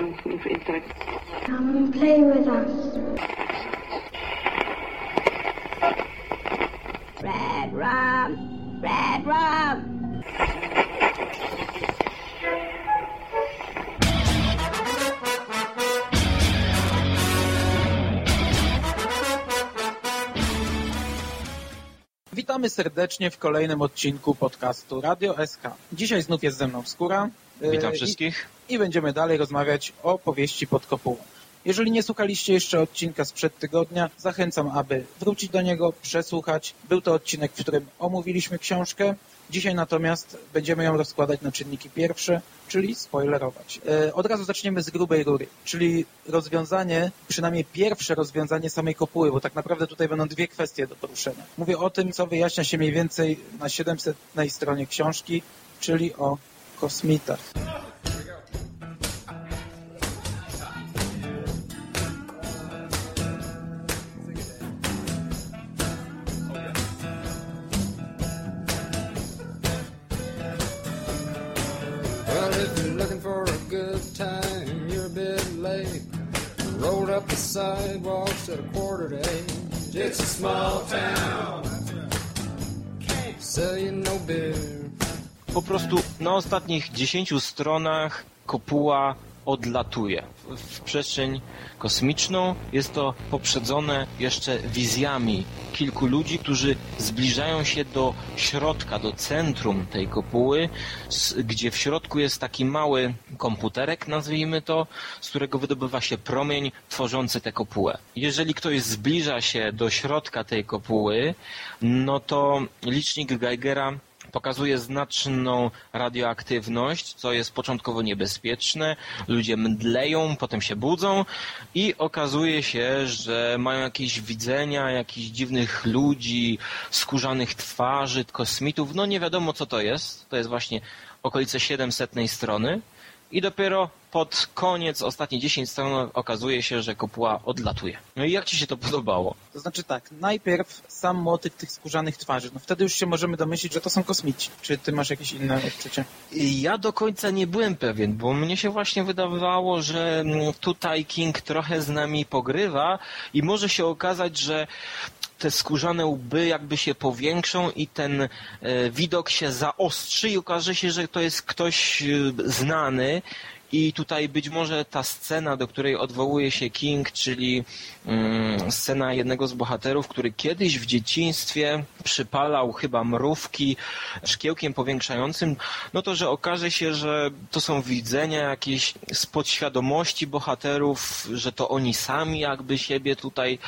um, inside. Come and play with us. Red rum, red rum. Witamy serdecznie w kolejnym odcinku podcastu Radio SK. Dzisiaj znów jest ze mną Skóra. E, Witam i- wszystkich. I będziemy dalej rozmawiać o powieści pod kopułą. Jeżeli nie słuchaliście jeszcze odcinka sprzed tygodnia, zachęcam, aby wrócić do niego, przesłuchać. Był to odcinek, w którym omówiliśmy książkę. Dzisiaj natomiast będziemy ją rozkładać na czynniki pierwsze, czyli spoilerować. E, Od razu zaczniemy z grubej rury, czyli rozwiązanie, przynajmniej pierwsze rozwiązanie samej kopuły, bo tak naprawdę tutaj będą dwie kwestie do poruszenia. Mówię o tym, co wyjaśnia się mniej więcej na 700 stronie książki, czyli o kosmitach. Well, if you're looking for a good time, you're a bit late. Rolled up the sidewalks at a quarter to eight. It's a small town. Can't sell you no beer. Po prostu na ostatnich 10 stronach kopuła odlatuje w- przestrzeń kosmiczną. Jest to poprzedzone jeszcze wizjami kilku ludzi, którzy zbliżają się do środka, do centrum tej kopuły, gdzie w środku jest taki mały komputerek, nazwijmy to, z którego wydobywa się promień tworzący tę kopułę. Jeżeli ktoś zbliża się do środka tej kopuły, no to licznik Geigera pokazuje znaczną radioaktywność, co jest początkowo niebezpieczne. Ludzie mdleją, potem się budzą i okazuje się, że mają jakieś widzenia jakichś dziwnych ludzi, skórzanych twarzy, kosmitów. No nie wiadomo co to jest. To jest właśnie okolice 700 strony. I dopiero pod koniec, ostatnie 10 stron okazuje się, że kopuła odlatuje. No i jak Ci się to podobało? To znaczy tak, najpierw sam motyw tych skórzanych twarzy. No wtedy już się możemy domyślić, że to są kosmici. Czy ty masz jakieś inne odczucie? Ja do końca nie byłem pewien, bo mnie się właśnie wydawało, że mm, tutaj King trochę z nami pogrywa i może się okazać, że te skórzane łby jakby się powiększą i ten e, widok się zaostrzy i okaże się, że to jest ktoś e, znany i tutaj być może ta scena, do której odwołuje się King, czyli mm, scena jednego z bohaterów, który kiedyś w dzieciństwie przypalał chyba mrówki szkiełkiem powiększającym, no to, że okaże się, że to są widzenia jakieś z podświadomości bohaterów, że to oni sami jakby siebie tutaj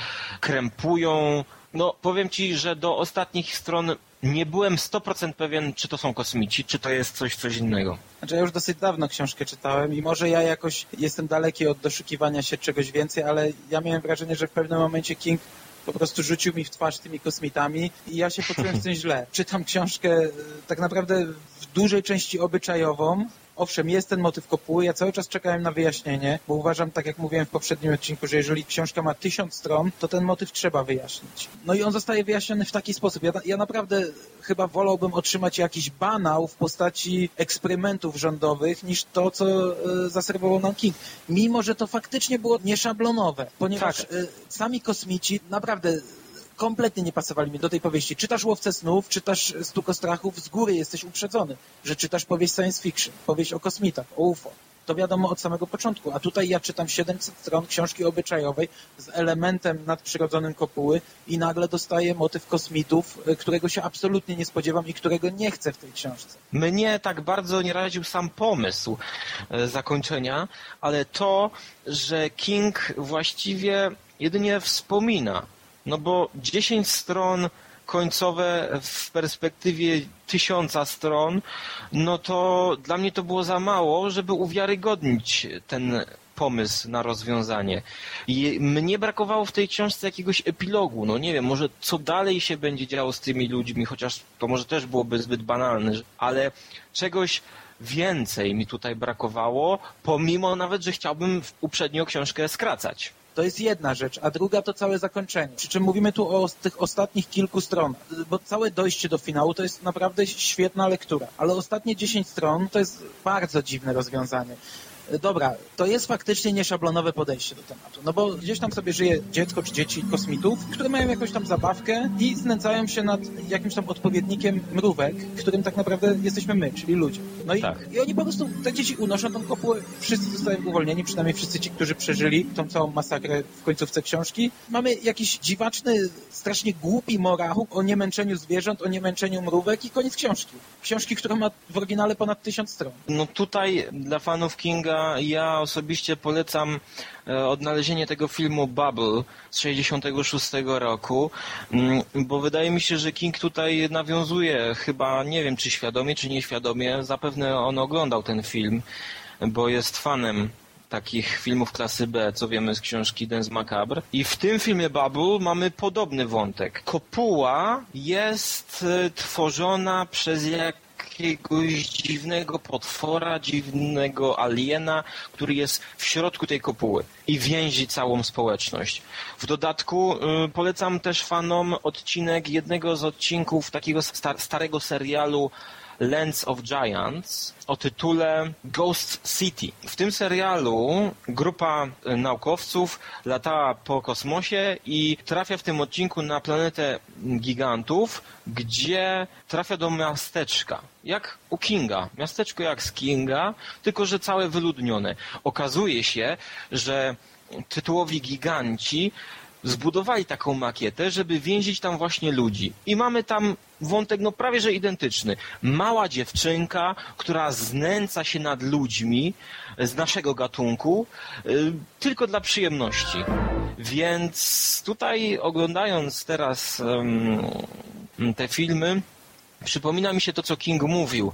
krępują. No powiem Ci, że do ostatnich stron nie byłem 100% pewien, czy to są kosmici, czy to jest coś, coś innego. Znaczy ja już dosyć dawno książkę czytałem i może ja jakoś jestem daleki od doszukiwania się czegoś więcej, ale ja miałem wrażenie, że w pewnym momencie King po prostu rzucił mi w twarz tymi kosmitami i ja się poczułem z tym źle. Czytam książkę e, tak naprawdę w dużej części obyczajową. Owszem, jest ten motyw kopuły, ja cały czas czekałem na wyjaśnienie, bo uważam, tak jak mówiłem w poprzednim odcinku, że jeżeli książka ma tysiąc stron, to ten motyw trzeba wyjaśnić. No i on zostaje wyjaśniony w taki sposób. Ja, ja naprawdę chyba wolałbym otrzymać jakiś banał w postaci eksperymentów rządowych, niż to, co e, zaserwował nam King. Mimo, że to faktycznie było nieszablonowe, ponieważ Tak. e, sami kosmici naprawdę kompletnie nie pasowali mi do tej powieści. Czytasz Łowcę Snów, czytasz Stuko Strachów, z góry jesteś uprzedzony, że czytasz powieść science fiction, powieść o kosmitach, o UFO. To wiadomo od samego początku. A tutaj ja czytam 700 stron książki obyczajowej z elementem nadprzyrodzonym kopuły i nagle dostaję motyw kosmitów, y, którego się absolutnie nie spodziewam i którego nie chcę w tej książce. Mnie tak bardzo nie raził sam pomysł e, zakończenia, ale to, że King właściwie jedynie wspomina. No bo 10 stron końcowe w perspektywie tysiąca stron, no to dla mnie to było za mało, żeby uwiarygodnić ten pomysł na rozwiązanie. I mnie brakowało w tej książce jakiegoś epilogu. No nie wiem, może co dalej się będzie działo z tymi ludźmi, chociaż to może też byłoby zbyt banalne, ale czegoś więcej mi tutaj brakowało, pomimo nawet, że chciałbym uprzednio książkę skracać. To jest jedna rzecz, a druga to całe zakończenie. Przy czym mówimy tu o tych ostatnich kilku stronach, bo całe dojście do finału to jest naprawdę świetna lektura, ale ostatnie 10 stron to jest bardzo dziwne rozwiązanie. Dobra, to jest faktycznie nieszablonowe podejście do tematu, no bo gdzieś tam sobie żyje dziecko czy dzieci kosmitów, które mają jakąś tam zabawkę i znęcają się nad jakimś tam odpowiednikiem mrówek, którym tak naprawdę jesteśmy my, czyli ludzie. No i, Tak. i oni po prostu, te dzieci unoszą tą kopułę, wszyscy zostają uwolnieni, przynajmniej wszyscy ci, którzy przeżyli tą całą masakrę w końcówce książki. Mamy jakiś dziwaczny, strasznie głupi morał o niemęczeniu zwierząt, o niemęczeniu mrówek i koniec książki. Książki, która ma w oryginale ponad tysiąc stron. No tutaj dla fanów Kinga ja osobiście polecam e, odnalezienie tego filmu Bubble z 66 roku, mm, bo wydaje mi się, że King tutaj nawiązuje chyba, nie wiem czy świadomie, czy nieświadomie, zapewne on oglądał ten film, bo jest fanem takich filmów klasy B, co wiemy z książki Dance Macabre. I w tym filmie Bubble mamy podobny wątek. Kopuła jest e, tworzona przez jakiegoś dziwnego potwora, dziwnego aliena, który jest w środku tej kopuły i więzi całą społeczność. W dodatku y, polecam też fanom odcinek jednego z odcinków takiego sta starego serialu Lands of Giants o tytule Ghost City. W tym serialu grupa naukowców latała po kosmosie i trafia w tym odcinku na planetę gigantów, gdzie trafia do miasteczka. Jak u Kinga. Miasteczko jak z Kinga, tylko że całe wyludnione. Okazuje się, że tytułowi giganci zbudowali taką makietę, żeby więzić tam właśnie ludzi. I mamy tam wątek no prawie że identyczny. Mała dziewczynka, która znęca się nad ludźmi z naszego gatunku y, tylko dla przyjemności. Więc tutaj oglądając teraz te filmy, przypomina mi się to, co King mówił.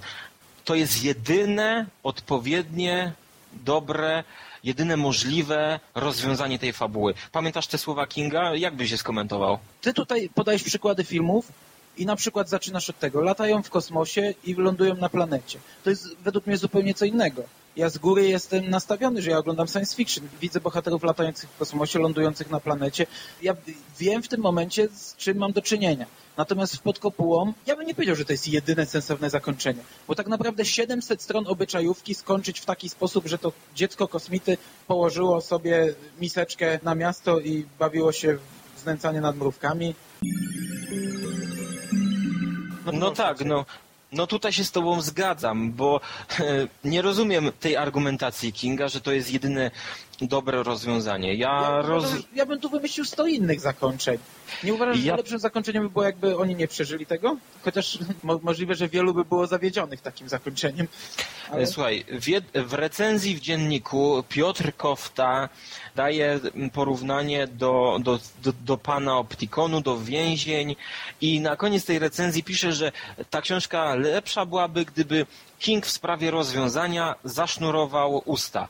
To jest jedyne, odpowiednie, dobre, jedyne możliwe rozwiązanie tej fabuły. Pamiętasz te słowa Kinga? Jak byś je skomentował? Ty tutaj podajesz przykłady filmów i na przykład zaczynasz od tego. Latają w kosmosie i lądują na planecie. To jest według mnie zupełnie co innego. Ja z góry jestem nastawiony, że ja oglądam science fiction. Widzę bohaterów latających w kosmosie, lądujących na planecie. Ja wiem w tym momencie, z czym mam do czynienia. Natomiast w pod kopułą, ja bym nie powiedział, że to jest jedyne sensowne zakończenie. Bo tak naprawdę 700 stron obyczajówki skończyć w taki sposób, że to dziecko kosmity położyło sobie miseczkę na miasto i bawiło się w znęcanie nad mrówkami. No, proszę tak, no. No tutaj się z tobą zgadzam, bo e, nie rozumiem tej argumentacji Kinga, że to jest jedyne dobre rozwiązanie. Ja, Ja, roz... ja bym tu wymyślił 100 innych zakończeń. Nie uważasz, że Ja- lepszym zakończeniem by było, jakby oni nie przeżyli tego? Chociaż mo możliwe, że wielu by było zawiedzionych takim zakończeniem. Ale... E, Słuchaj, w, w recenzji w dzienniku Piotr Kofta daje porównanie do, do, do, do pana Optikonu, do więzień i na koniec tej recenzji pisze, że ta książka lepsza byłaby, gdyby King w sprawie rozwiązania zasznurował usta.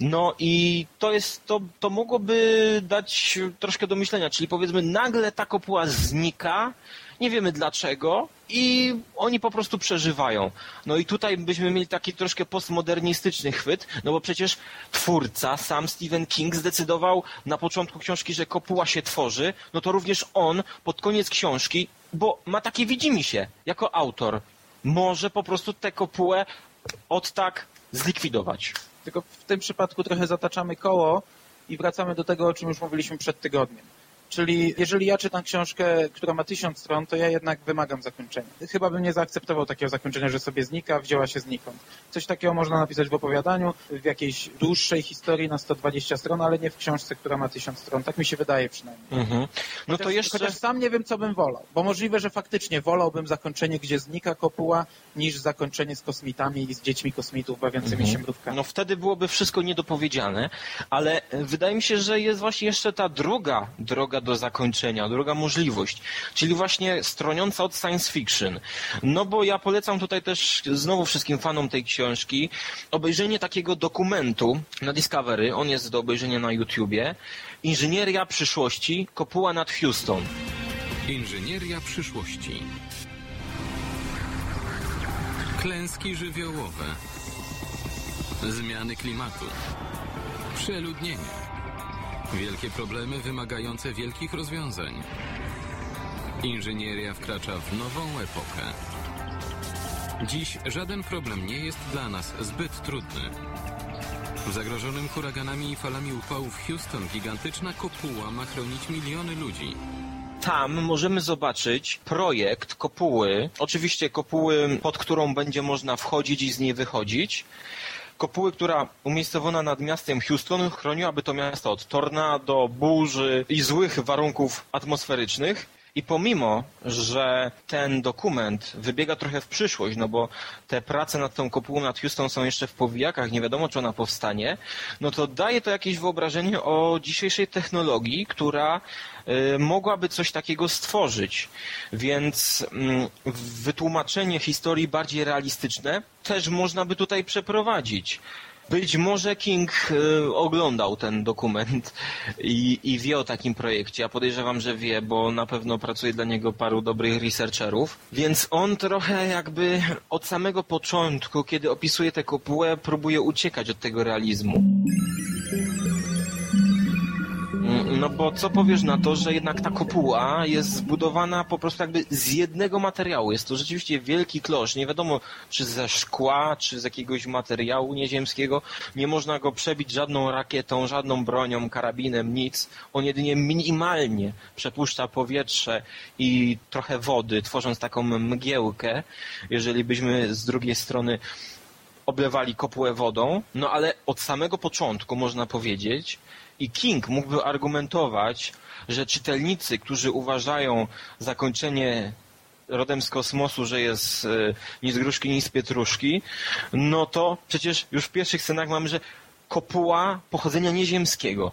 No i to jest, to, to mogłoby dać troszkę do myślenia, czyli powiedzmy nagle ta kopuła znika, nie wiemy dlaczego i oni po prostu przeżywają. No i tutaj byśmy mieli taki troszkę postmodernistyczny chwyt, no bo przecież twórca, sam Stephen King zdecydował na początku książki, że kopuła się tworzy, no to również on pod koniec książki, bo ma takie widzimisię jako autor, może po prostu tę kopułę od tak zlikwidować. Tylko w tym przypadku trochę zataczamy koło i wracamy do tego, o czym już mówiliśmy przed tygodniem. Czyli jeżeli ja czytam książkę, która ma tysiąc stron, to ja jednak wymagam zakończenia. Chyba bym nie zaakceptował takiego zakończenia, że sobie znika, wzięła się znikąd. Coś takiego można napisać w opowiadaniu, w jakiejś dłuższej historii na 120 stron, ale nie w książce, która ma tysiąc stron. Tak mi się wydaje przynajmniej. Mhm. No to Chociaż- jeszcze... Chociaż sam nie wiem, co bym wolał. Bo możliwe, że faktycznie wolałbym zakończenie, gdzie znika kopuła, niż zakończenie z kosmitami i z dziećmi kosmitów bawiącymi się mrówkami. No wtedy byłoby wszystko niedopowiedziane, ale e, wydaje mi się, że jest właśnie jeszcze ta druga droga do zakończenia, druga możliwość, czyli właśnie stroniąca od science fiction. No bo ja polecam tutaj też znowu wszystkim fanom tej książki obejrzenie takiego dokumentu na Discovery, on jest do obejrzenia na YouTubie, Inżynieria przyszłości, kopuła nad Houston. Inżynieria przyszłości. Klęski żywiołowe. Zmiany klimatu. Przeludnienie. Wielkie problemy wymagające wielkich rozwiązań. Inżynieria wkracza w nową epokę. Dziś żaden problem nie jest dla nas zbyt trudny. W zagrożonym huraganami i falami upałów Houston gigantyczna kopuła ma chronić miliony ludzi. Tam możemy zobaczyć projekt kopuły, oczywiście kopuły, pod którą będzie można wchodzić i z niej wychodzić. Kopuły, która umiejscowiona nad miastem Houston chroniłaby to miasto od tornado, burzy i złych warunków atmosferycznych. I pomimo, że ten dokument wybiega trochę w przyszłość, no bo te prace nad tą kopułą nad Houston są jeszcze w powijakach, nie wiadomo czy ona powstanie, no to daje to jakieś wyobrażenie o dzisiejszej technologii, która y, mogłaby coś takiego stworzyć. Więc mm, wytłumaczenie historii bardziej realistyczne też można by tutaj przeprowadzić. Być może King y, oglądał ten dokument i, i wie o takim projekcie. Ja podejrzewam, że wie, bo na pewno pracuje dla niego paru dobrych researcherów. Więc on trochę jakby od samego początku, kiedy opisuje tę kopułę, próbuje uciekać od tego realizmu. No bo co powiesz na to, że jednak ta kopuła jest zbudowana po prostu jakby z jednego materiału. Jest to rzeczywiście wielki klosz. Nie wiadomo, czy ze szkła, czy z jakiegoś materiału nieziemskiego. Nie można go przebić żadną rakietą, żadną bronią, karabinem, nic. On jedynie minimalnie przepuszcza powietrze i trochę wody, tworząc taką mgiełkę. Jeżeli byśmy z drugiej strony oblewali kopułę wodą, no ale od samego początku można powiedzieć i King mógłby argumentować, że czytelnicy, którzy uważają zakończenie rodem z kosmosu, że jest e, ni z gruszki, ni z pietruszki, no to przecież już w pierwszych scenach mamy, że kopuła pochodzenia nieziemskiego.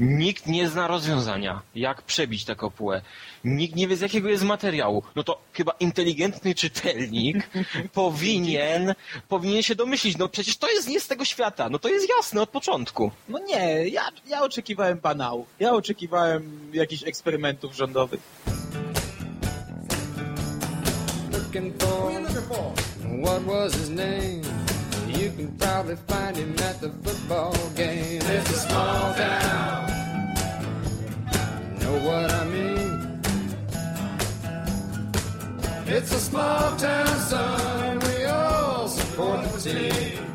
Nikt nie zna rozwiązania, jak przebić tę kopułę. Nikt nie wie, z jakiego jest materiału. No to chyba inteligentny czytelnik powinien, powinien się domyślić, no przecież to jest nie z tego świata. No to jest jasne od początku. No nie, ja, ja oczekiwałem banału. Ja oczekiwałem jakichś eksperymentów rządowych. looking for? What was his name? You can probably find him at the football game. It's a small town, son, and we all support the team.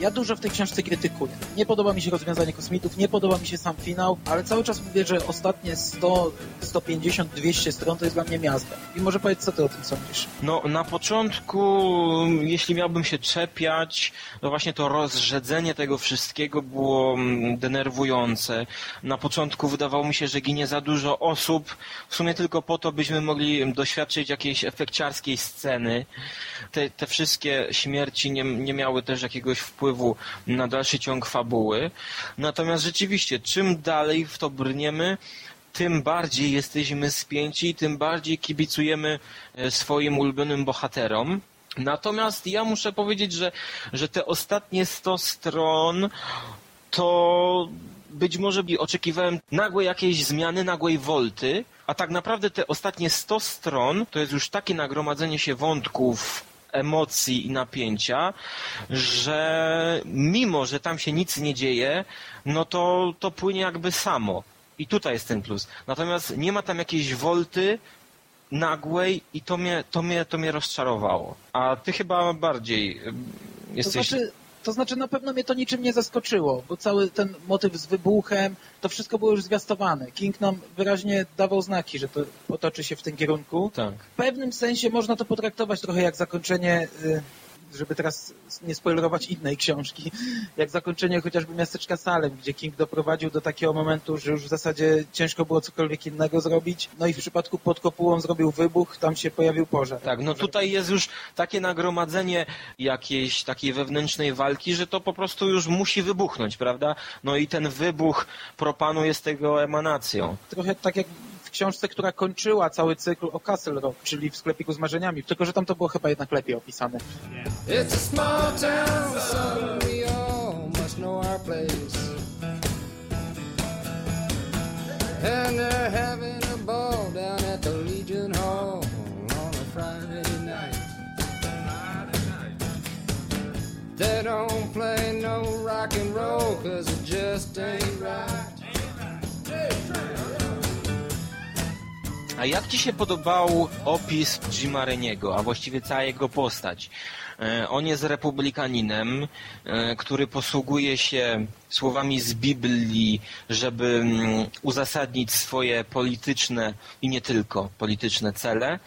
Ja dużo w tej książce krytykuję. Nie podoba mi się rozwiązanie kosmitów, nie podoba mi się sam finał, ale cały czas mówię, że ostatnie 100, 150, 200 stron to jest dla mnie miazga. I może powiedz, co ty o tym sądzisz? No, na początku, jeśli miałbym się czepiać, to właśnie to rozrzedzenie tego wszystkiego było mm, denerwujące. Na początku wydawało mi się, że ginie za dużo osób, w sumie tylko po to, byśmy mogli doświadczyć jakiejś efekciarskiej sceny. Te, te wszystkie śmierci nie, nie miały też jakiegoś wpływu na dalszy ciąg fabuły. Natomiast rzeczywiście, czym dalej w to brniemy, tym bardziej jesteśmy spięci, tym bardziej kibicujemy e, swoim ulubionym bohaterom. Natomiast ja muszę powiedzieć, że, że te ostatnie 100 stron to być może oczekiwałem nagłej jakiejś zmiany, nagłej wolty, a tak naprawdę te ostatnie 100 stron to jest już takie nagromadzenie się wątków, emocji i napięcia, że mimo, że tam się nic nie dzieje, no to, to płynie jakby samo. I tutaj jest ten plus. Natomiast nie ma tam jakiejś wolty nagłej i to mnie, to mnie, to mnie rozczarowało. A ty chyba bardziej ym, To jesteś... znaczy, to znaczy na pewno mnie to niczym nie zaskoczyło, bo cały ten motyw z wybuchem, to wszystko było już zwiastowane. King nam wyraźnie dawał znaki, że to potoczy się w tym kierunku. Tak. W pewnym sensie można to potraktować trochę jak zakończenie, y, żeby teraz nie spoilerować innej książki, jak zakończenie chociażby miasteczka Salem, gdzie King doprowadził do takiego momentu, że już w zasadzie ciężko było cokolwiek innego zrobić. No i w przypadku pod kopułą zrobił wybuch, tam się pojawił pożar. Tak, no tutaj jest już takie nagromadzenie jakiejś takiej wewnętrznej walki, że to po prostu już musi wybuchnąć, prawda? No i ten wybuch propanu jest tego emanacją. Trochę tak jak książce, która kończyła cały cykl o Castle Rock, czyli w sklepiku z marzeniami, tylko że tam to było chyba jednak lepiej opisane. It's a small town, son, we all must know our place. And they're having a ball down at the Legion Hall on a Friday night. They don't play no rock and roll cause it just ain't right. A jak Ci się podobał opis Jima Reniego, a właściwie cała jego postać? E, On jest republikaninem, e, który posługuje się słowami z Biblii, żeby mm, uzasadnić swoje polityczne i nie tylko polityczne cele.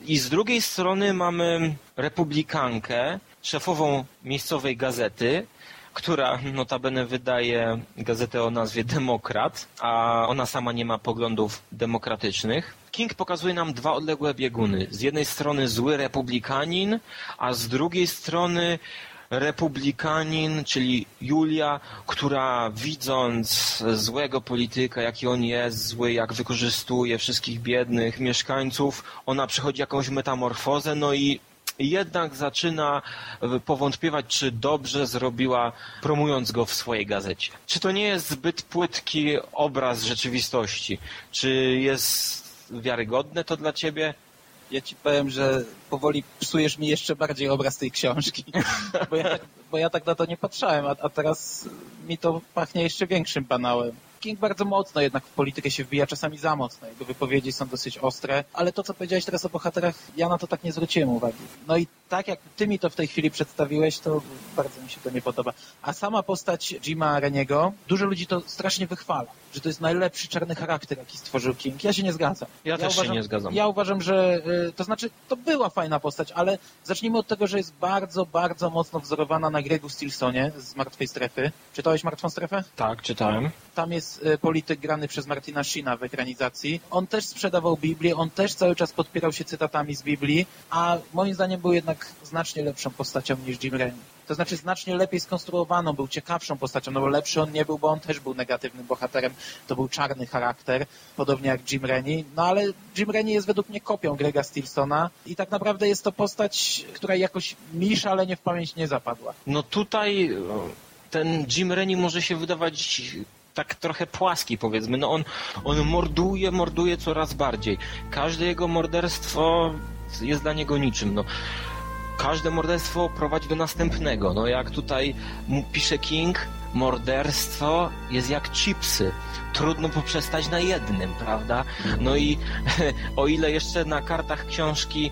I z drugiej strony mamy republikankę, szefową miejscowej gazety, która notabene wydaje gazetę o nazwie Demokrat, a ona sama nie ma poglądów demokratycznych. King pokazuje nam dwa odległe bieguny. Z jednej strony zły republikanin, a z drugiej strony republikanin, czyli Julia, która widząc złego polityka, jaki on jest, zły, jak wykorzystuje wszystkich biednych mieszkańców, ona przechodzi jakąś metamorfozę, no i jednak zaczyna e, powątpiewać, czy dobrze zrobiła, promując go w swojej gazecie. Czy to nie jest zbyt płytki obraz rzeczywistości? Czy jest wiarygodne to dla ciebie? Ja ci powiem, że powoli psujesz mi jeszcze bardziej obraz tej książki, bo ja, tak- bo ja tak na to nie patrzałem, a, a teraz mi to pachnie jeszcze większym banałem. King bardzo mocno jednak w politykę się wbija, czasami za mocno. Jego wypowiedzi są dosyć ostre, ale to, co powiedziałeś teraz o bohaterach, ja na to tak nie zwróciłem uwagi. No i tak jak ty mi to w tej chwili przedstawiłeś, to bardzo mi się to nie podoba. A sama postać Jima Reniego, dużo ludzi to strasznie wychwala, że to jest najlepszy czarny charakter, jaki stworzył King. Ja się nie zgadzam. Ja też się nie zgadzam. Ja uważam, że y, to znaczy, to była fajna postać, ale zacznijmy od tego, że jest bardzo, bardzo mocno wzorowana na Gregu Stilsonie z Martwej Strefy. Czytałeś Martwą Strefę? Tak, czytałem. Tam jest y, polityk grany przez Martina Sheena w ekranizacji. On też sprzedawał Biblię, on też cały czas podpierał się cytatami z Biblii, a moim zdaniem był jednak znacznie lepszą postacią niż Jim Rennie. To znaczy znacznie lepiej skonstruowaną, był ciekawszą postacią, no bo lepszy on nie był, bo on też był negatywnym bohaterem. To był czarny charakter, podobnie jak Jim Rennie. No ale Jim Rennie jest według mnie kopią Grega Stilsona i tak naprawdę jest to postać, która jakoś mi szalenie w pamięć nie zapadła. No tutaj ten Jim Rennie może się wydawać tak trochę płaski powiedzmy. No on, on morduje, morduje coraz bardziej. Każde jego morderstwo jest dla niego niczym. No. Każde morderstwo prowadzi do następnego. No jak tutaj pisze King, morderstwo jest jak chipsy. Trudno poprzestać na jednym, prawda? No i o ile jeszcze na kartach książki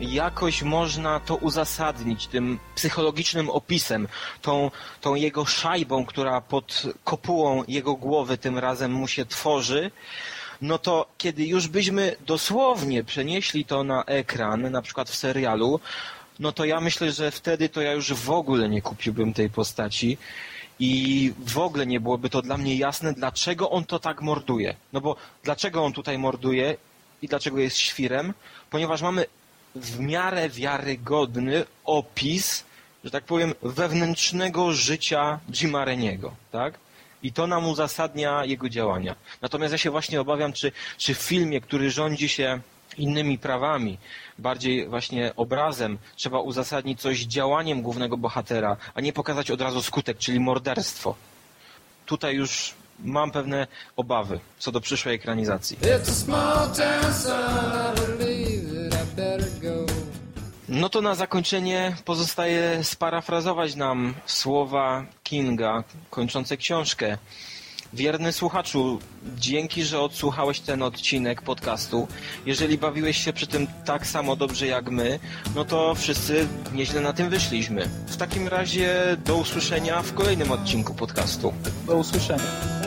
jakoś można to uzasadnić tym psychologicznym opisem, tą, tą jego szajbą, która pod kopułą jego głowy tym razem mu się tworzy, no to kiedy już byśmy dosłownie przenieśli to na ekran, na przykład w serialu, no to ja myślę, że wtedy to ja już w ogóle nie kupiłbym tej postaci i w ogóle nie byłoby to dla mnie jasne, dlaczego on to tak morduje. No bo dlaczego on tutaj morduje i dlaczego jest świrem? Ponieważ mamy w miarę wiarygodny opis, że tak powiem, wewnętrznego życia Jima Reniego, tak? I to nam uzasadnia jego działania. Natomiast ja się właśnie obawiam, czy, czy w filmie, który rządzi się innymi prawami, bardziej właśnie obrazem, trzeba uzasadnić coś działaniem głównego bohatera, a nie pokazać od razu skutek, czyli morderstwo. Tutaj już mam pewne obawy co do przyszłej ekranizacji. No to na zakończenie pozostaje sparafrazować nam słowa Kinga kończące książkę. Wierny słuchaczu, dzięki, że odsłuchałeś ten odcinek podcastu. Jeżeli bawiłeś się przy tym tak samo dobrze jak my, no to wszyscy nieźle na tym wyszliśmy. W takim razie do usłyszenia w kolejnym odcinku podcastu. Do usłyszenia.